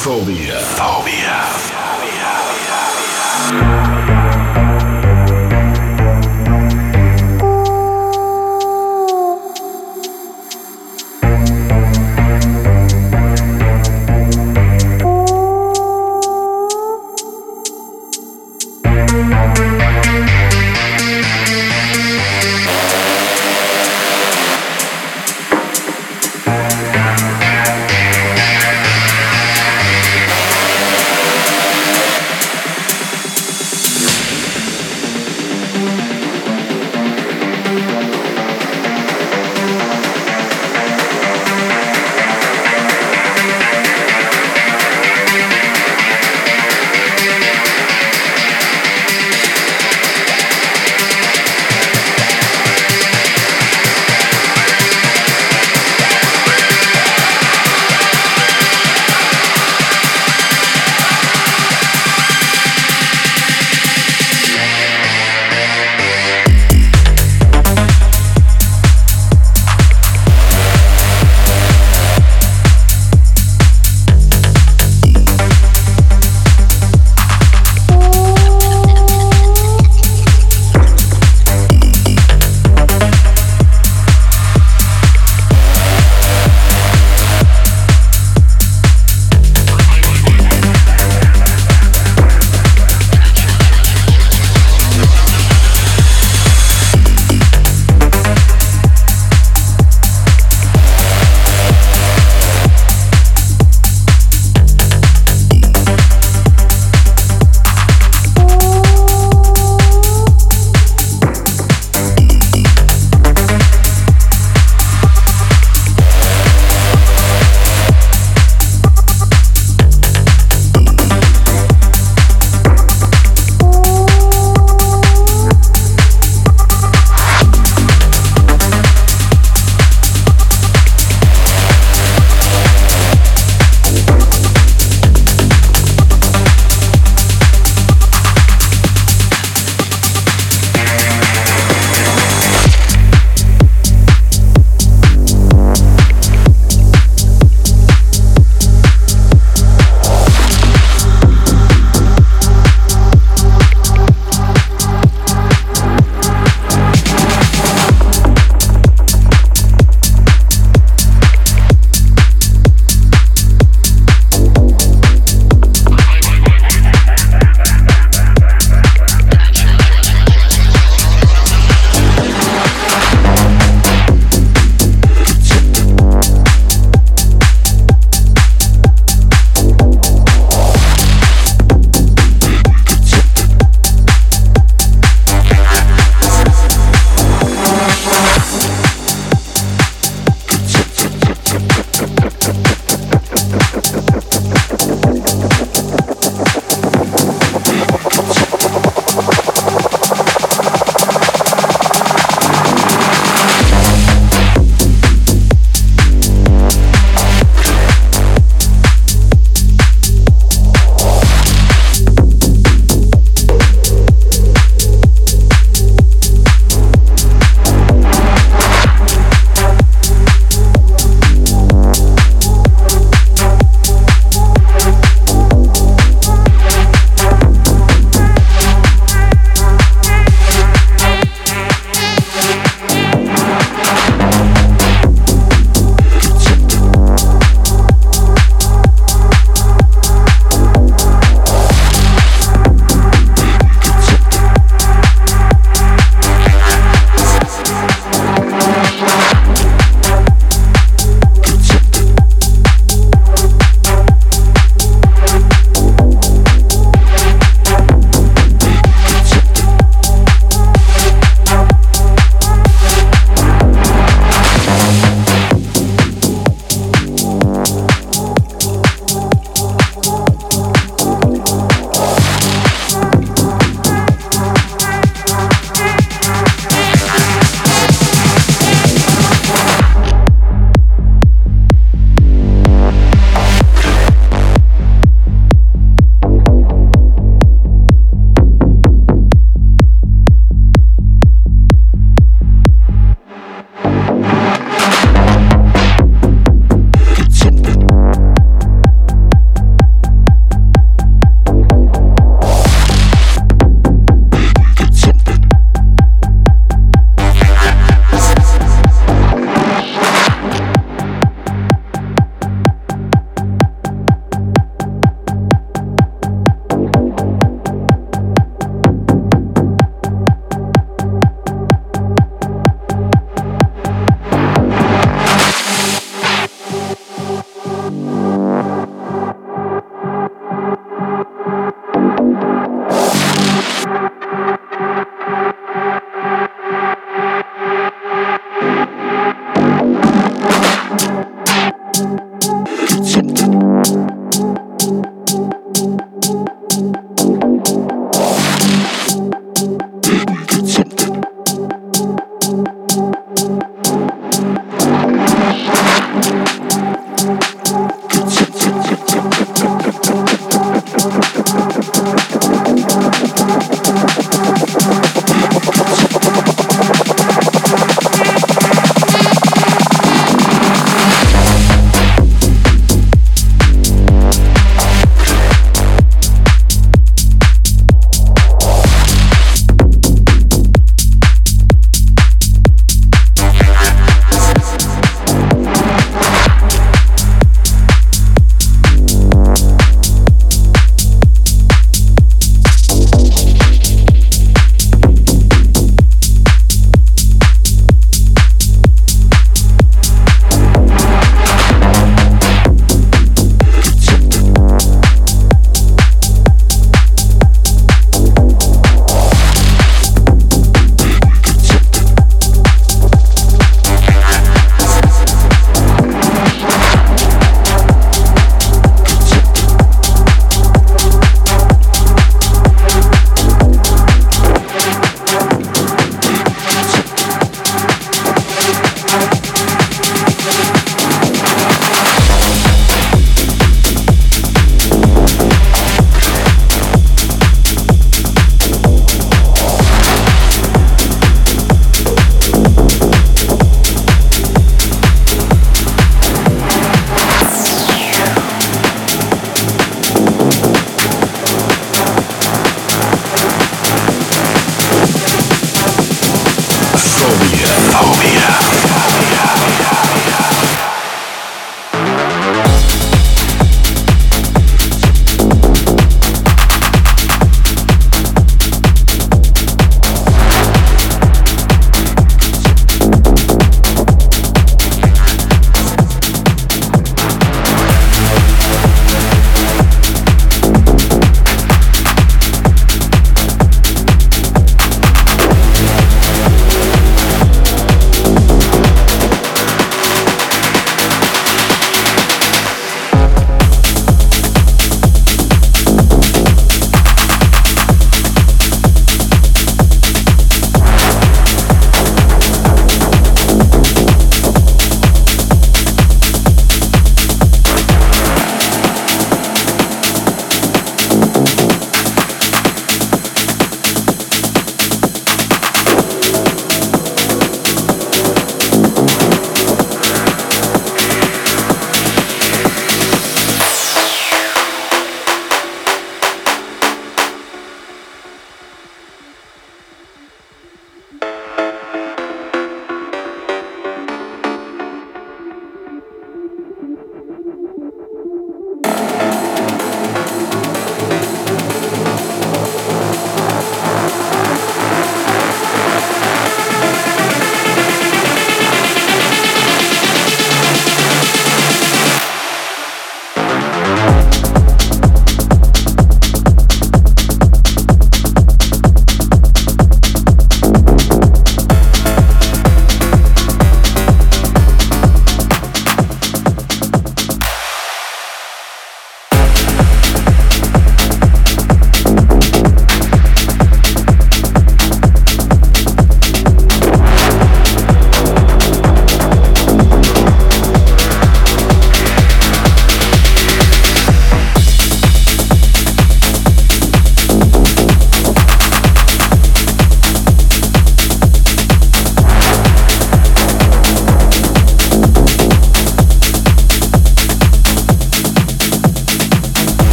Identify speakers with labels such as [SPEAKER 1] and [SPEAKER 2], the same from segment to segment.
[SPEAKER 1] Phobia. Phobia.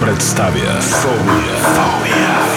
[SPEAKER 1] представя Фобия. Фобия.